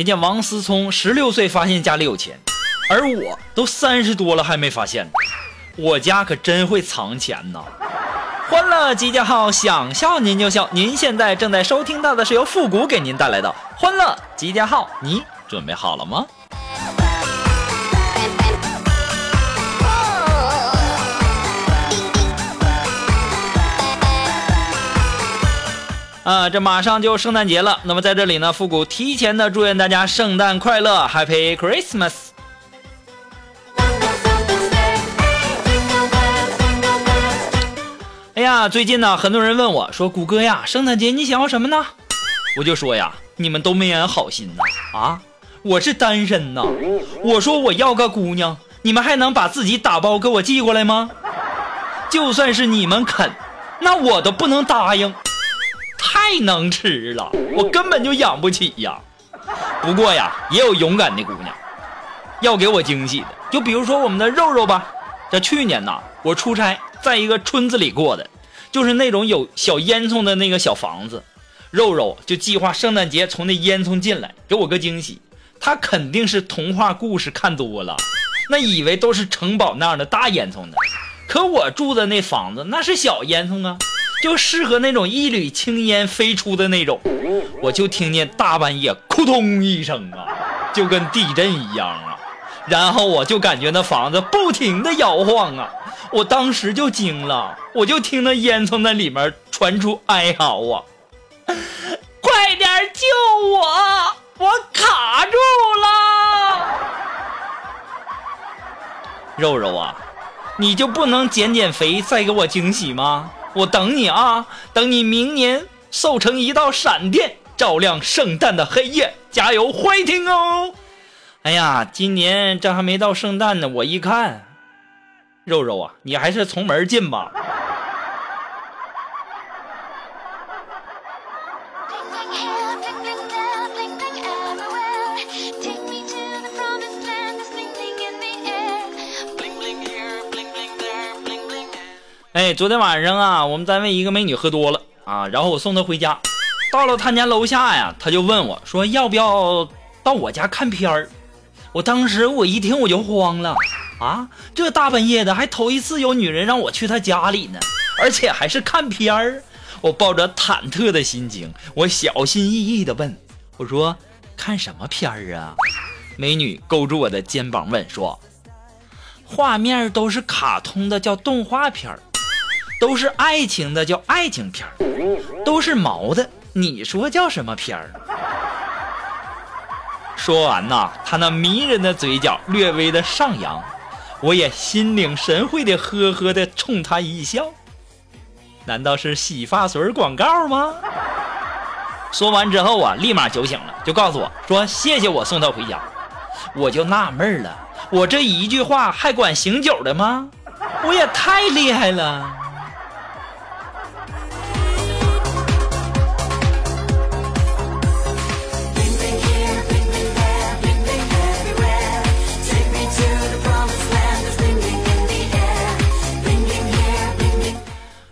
人家王思聪十六岁发现家里有钱，而我都三十多了还没发现呢。我家可真会藏钱呐！欢乐集结号，想笑您就笑。您现在正在收听到的是由复古给您带来的欢乐集结号，你准备好了吗？啊，这马上就圣诞节了，那么在这里呢，复古提前的祝愿大家圣诞快乐，Happy Christmas！哎呀，最近呢，很多人问我说：“谷歌呀，圣诞节你想要什么呢？”我就说呀：“你们都没安好心呐！啊，我是单身呐，我说我要个姑娘，你们还能把自己打包给我寄过来吗？就算是你们肯，那我都不能答应。”太能吃了，我根本就养不起呀。不过呀，也有勇敢的姑娘，要给我惊喜的。就比如说我们的肉肉吧。这去年呐，我出差在一个村子里过的，就是那种有小烟囱的那个小房子。肉肉就计划圣诞节从那烟囱进来，给我个惊喜。他肯定是童话故事看多了，那以为都是城堡那样的大烟囱呢。可我住的那房子那是小烟囱啊。就适合那种一缕青烟飞出的那种，我就听见大半夜扑通一声啊，就跟地震一样啊，然后我就感觉那房子不停的摇晃啊，我当时就惊了，我就听那烟囱那里面传出哀嚎啊，快点救我，我卡住了，肉肉啊，你就不能减减肥再给我惊喜吗？我等你啊，等你明年瘦成一道闪电，照亮圣诞的黑夜，加油，欢听哦！哎呀，今年这还没到圣诞呢，我一看，肉肉啊，你还是从门进吧。哎，昨天晚上啊，我们单位一个美女喝多了啊，然后我送她回家，到了她家楼下呀，她就问我说要不要到我家看片儿。我当时我一听我就慌了啊，这大半夜的还头一次有女人让我去她家里呢，而且还是看片儿。我抱着忐忑的心情，我小心翼翼的问我说看什么片儿啊？美女勾住我的肩膀问说，画面都是卡通的，叫动画片儿。都是爱情的叫爱情片儿，都是毛的，你说叫什么片儿？说完呐，他那迷人的嘴角略微的上扬，我也心领神会的呵呵的冲他一笑。难道是洗发水广告吗？说完之后啊，立马酒醒了，就告诉我说谢谢我送他回家。我就纳闷了，我这一句话还管醒酒的吗？我也太厉害了。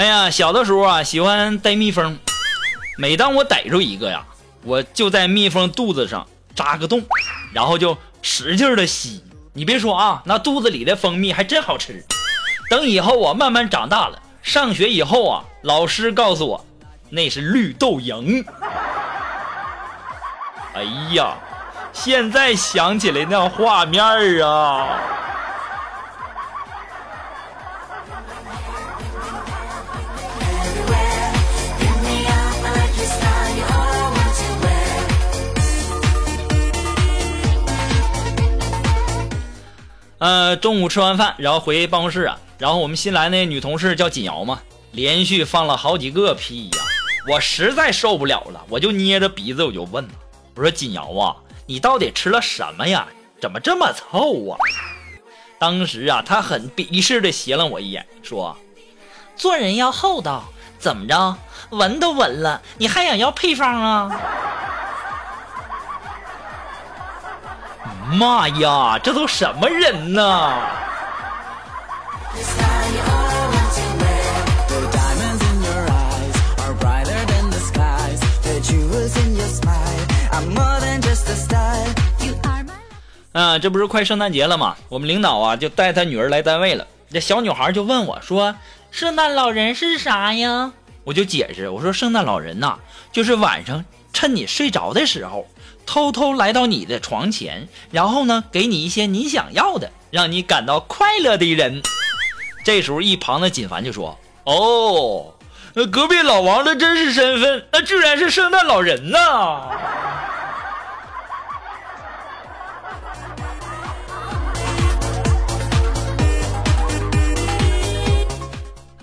哎呀，小的时候啊，喜欢逮蜜蜂。每当我逮住一个呀，我就在蜜蜂肚子上扎个洞，然后就使劲的吸。你别说啊，那肚子里的蜂蜜还真好吃。等以后我慢慢长大了，上学以后啊，老师告诉我，那是绿豆蝇。哎呀，现在想起来那画面啊。呃，中午吃完饭，然后回办公室啊，然后我们新来那女同事叫锦瑶嘛，连续放了好几个屁呀！我实在受不了了，我就捏着鼻子我就问了，我说锦瑶啊，你到底吃了什么呀？怎么这么臭啊？当时啊，他很鄙视的斜了我一眼，说：“做人要厚道，怎么着？闻都闻了，你还想要配方啊？”妈呀，这都什么人呐？嗯，这不是快圣诞节了吗？我们领导啊就带他女儿来单位了。这小女孩就问我说：“圣诞老人是啥呀？”我就解释我说：“圣诞老人呐，就是晚上趁你睡着的时候，偷偷来到你的床前，然后呢，给你一些你想要的，让你感到快乐的人。”这时候一旁的锦凡就说：“哦，那隔壁老王的真实身份，那居然是圣诞老人呐！”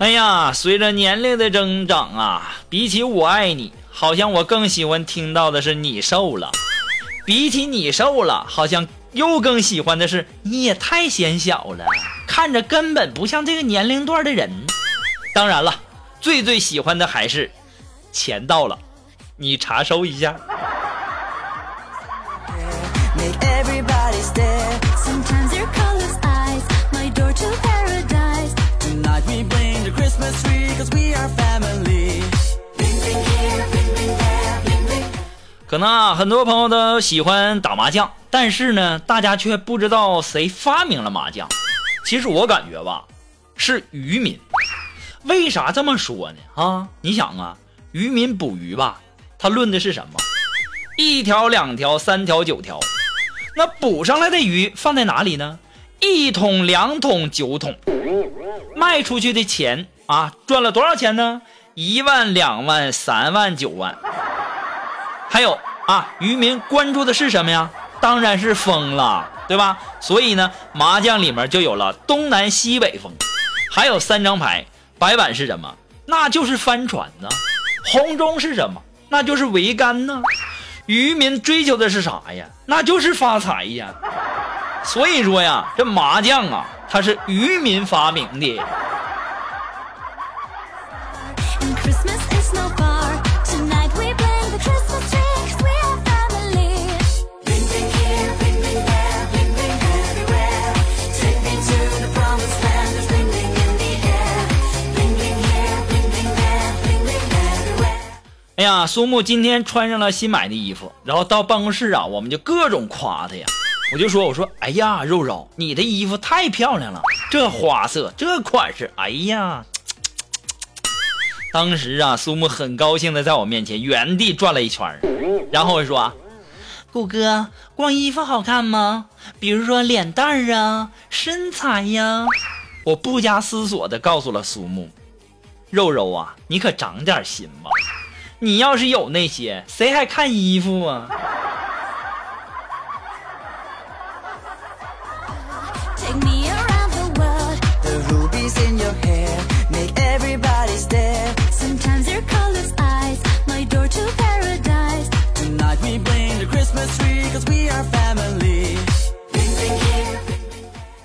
哎呀，随着年龄的增长啊，比起我爱你，好像我更喜欢听到的是你瘦了；比起你瘦了，好像又更喜欢的是你也太显小了，看着根本不像这个年龄段的人。当然了，最最喜欢的还是钱到了，你查收一下。可能啊，很多朋友都喜欢打麻将，但是呢，大家却不知道谁发明了麻将。其实我感觉吧，是渔民。为啥这么说呢？啊，你想啊，渔民捕鱼吧，他论的是什么？一条、两条、三条、九条，那捕上来的鱼放在哪里呢？一桶、两桶、九桶，卖出去的钱啊，赚了多少钱呢？一万、两万、三万、九万。还有啊，渔民关注的是什么呀？当然是风了，对吧？所以呢，麻将里面就有了东南西北风，还有三张牌，白板是什么？那就是帆船呢。红中是什么？那就是桅杆呢。渔民追求的是啥呀？那就是发财呀。所以说呀，这麻将啊，它是渔民发明的。哎呀，苏木今天穿上了新买的衣服，然后到办公室啊，我们就各种夸他呀。我就说，我说，哎呀，肉肉，你的衣服太漂亮了，这花色，这款式，哎呀。当时啊，苏木很高兴的在我面前原地转了一圈，然后我说，谷哥，光衣服好看吗？比如说脸蛋儿啊，身材呀。我不加思索的告诉了苏木，肉肉啊，你可长点心吧。你要是有那些，谁还看衣服啊？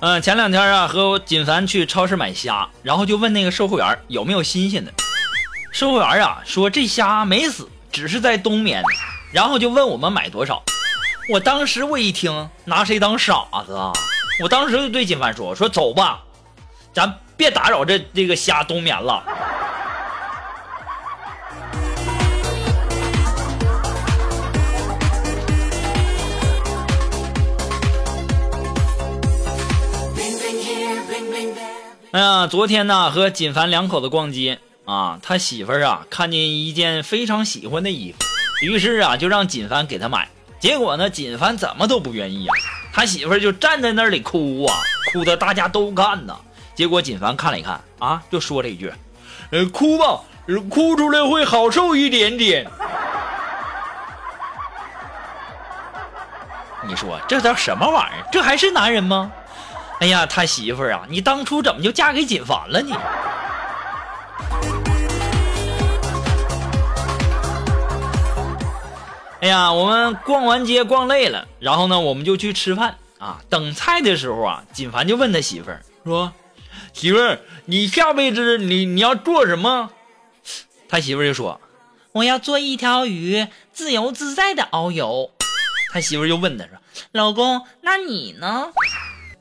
嗯，前两天啊，和锦凡去超市买虾，然后就问那个售货员有没有新鲜的。售货员啊说这虾没死，只是在冬眠，然后就问我们买多少。我当时我一听，拿谁当傻子啊？我当时就对金凡说：“说走吧，咱别打扰这这个虾冬眠了。”哎呀，昨天呢和锦凡两口子逛街。啊，他媳妇儿啊，看见一件非常喜欢的衣服，于是啊，就让锦凡给他买。结果呢，锦凡怎么都不愿意啊，他媳妇儿就站在那里哭啊，哭的大家都看呢。结果锦凡看了一看，啊，就说了一句：“呃，哭吧，哭出来会好受一点点。”你说这叫什么玩意儿？这还是男人吗？哎呀，他媳妇儿啊，你当初怎么就嫁给锦凡了呢？哎呀，我们逛完街逛累了，然后呢，我们就去吃饭啊。等菜的时候啊，锦凡就问他媳妇儿说：“媳妇儿，你下辈子你你要做什么？”他媳妇儿就说：“我要做一条鱼，自由自在的遨游。”他媳妇儿就问他说：“老公，那你呢？”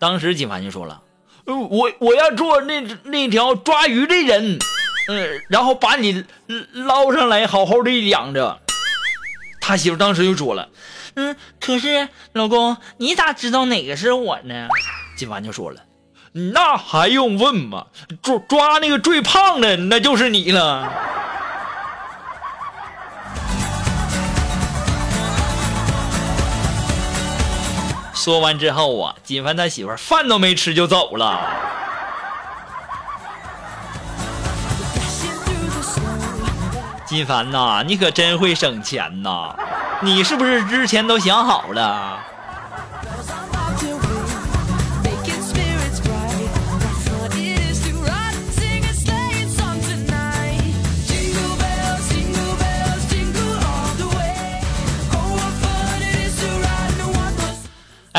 当时锦凡就说了：“呃，我我要做那那条抓鱼的人，嗯，然后把你捞上来，好好的养着。”他媳妇当时就说了：“嗯，可是老公，你咋知道哪个是我呢？”金凡就说了：“那还用问吗？抓抓那个最胖的，那就是你了。”说完之后啊，金凡他媳妇饭都没吃就走了。金凡呐，你可真会省钱呐！你是不是之前都想好了？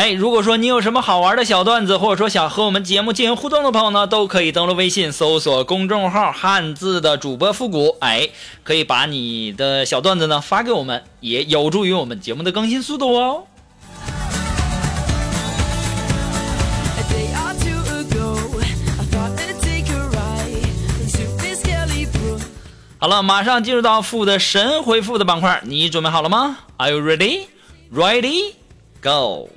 哎，如果说你有什么好玩的小段子，或者说想和我们节目进行互动的朋友呢，都可以登录微信搜索公众号“汉字的主播复古”。哎，可以把你的小段子呢发给我们，也有助于我们节目的更新速度哦。好了，马上进入到复的神回复的板块，你准备好了吗？Are you ready? Ready? Go!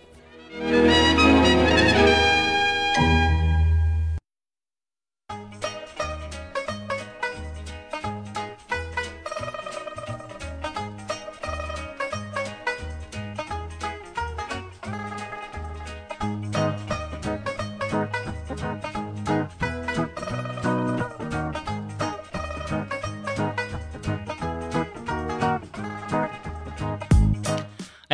Thank you.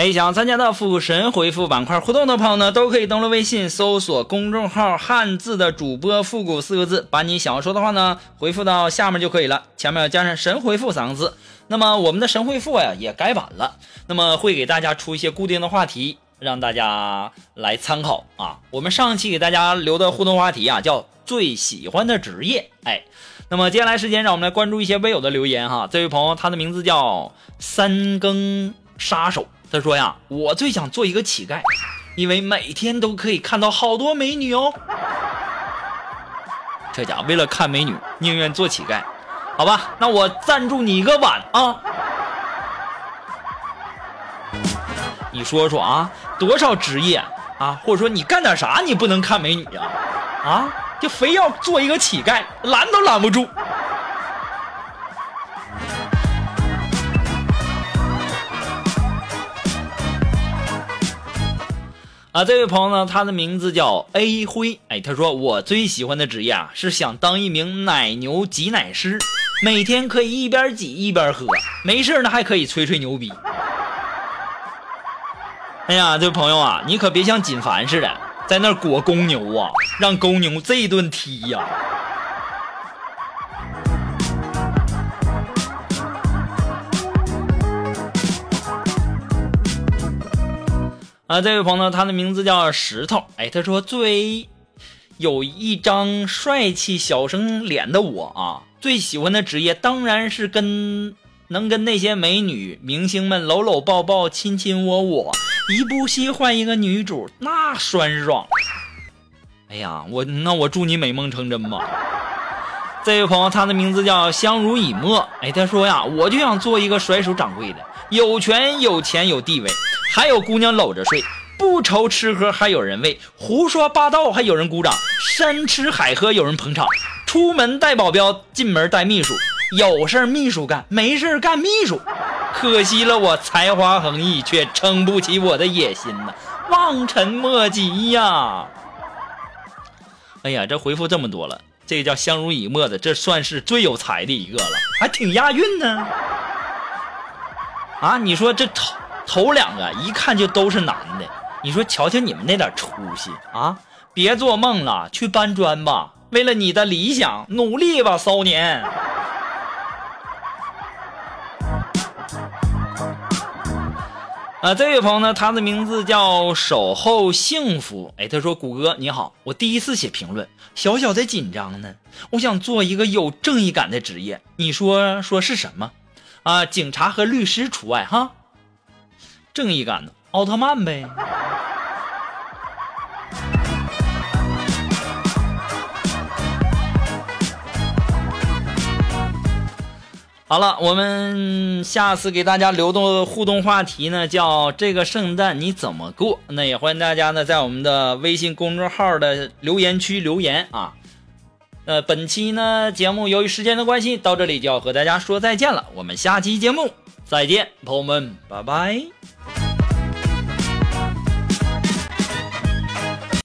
哎，想参加到复古神回复板块互动的朋友呢，都可以登录微信搜索公众号“汉字的主播复古”四个字，把你想要说的话呢回复到下面就可以了，前面加上“神回复”三个字。那么我们的神回复呀也改版了，那么会给大家出一些固定的话题，让大家来参考啊。我们上期给大家留的互动话题啊叫最喜欢的职业，哎，那么接下来时间让我们来关注一些微友的留言哈。这位朋友他的名字叫三更杀手。他说呀，我最想做一个乞丐，因为每天都可以看到好多美女哦。这家伙为了看美女，宁愿做乞丐，好吧？那我赞助你一个碗啊！你说说啊，多少职业啊，或者说你干点啥，你不能看美女啊？啊，就非要做一个乞丐，拦都拦不住。啊，这位朋友呢，他的名字叫 A 辉，哎，他说我最喜欢的职业啊，是想当一名奶牛挤奶师，每天可以一边挤一边喝，没事呢还可以吹吹牛逼。哎呀，这位朋友啊，你可别像锦凡似的，在那裹公牛啊，让公牛这一顿踢呀。啊这位朋友，他的名字叫石头。哎，他说最有一张帅气小生脸的我啊，最喜欢的职业当然是跟能跟那些美女明星们搂搂抱抱、亲亲我我，一部戏换一个女主，那酸爽。哎呀，我那我祝你美梦成真吧。这位朋友，他的名字叫相濡以沫。哎，他说呀，我就想做一个甩手掌柜的，有权有钱有地位。还有姑娘搂着睡，不愁吃喝还有人喂，胡说八道还有人鼓掌，山吃海喝有人捧场，出门带保镖，进门带秘书，有事秘书干，没事干秘书。可惜了我才华横溢，却撑不起我的野心呐，望尘莫及呀！哎呀，这回复这么多了，这个叫相濡以沫的，这算是最有才的一个了，还挺押韵呢。啊，你说这头。两个一看就都是男的，你说瞧瞧你们那点出息啊！别做梦了，去搬砖吧，为了你的理想努力吧，骚年。啊，这位朋友呢，他的名字叫守候幸福。哎，他说：“谷歌你好，我第一次写评论，小小的紧张呢。我想做一个有正义感的职业，你说说是什么？啊，警察和律师除外哈。正义感的奥特曼呗。”好了，我们下次给大家留的互动话题呢，叫这个圣诞你怎么过？那也欢迎大家呢在我们的微信公众号的留言区留言啊。呃，本期呢节目由于时间的关系，到这里就要和大家说再见了。我们下期节目再见，朋友们，拜拜。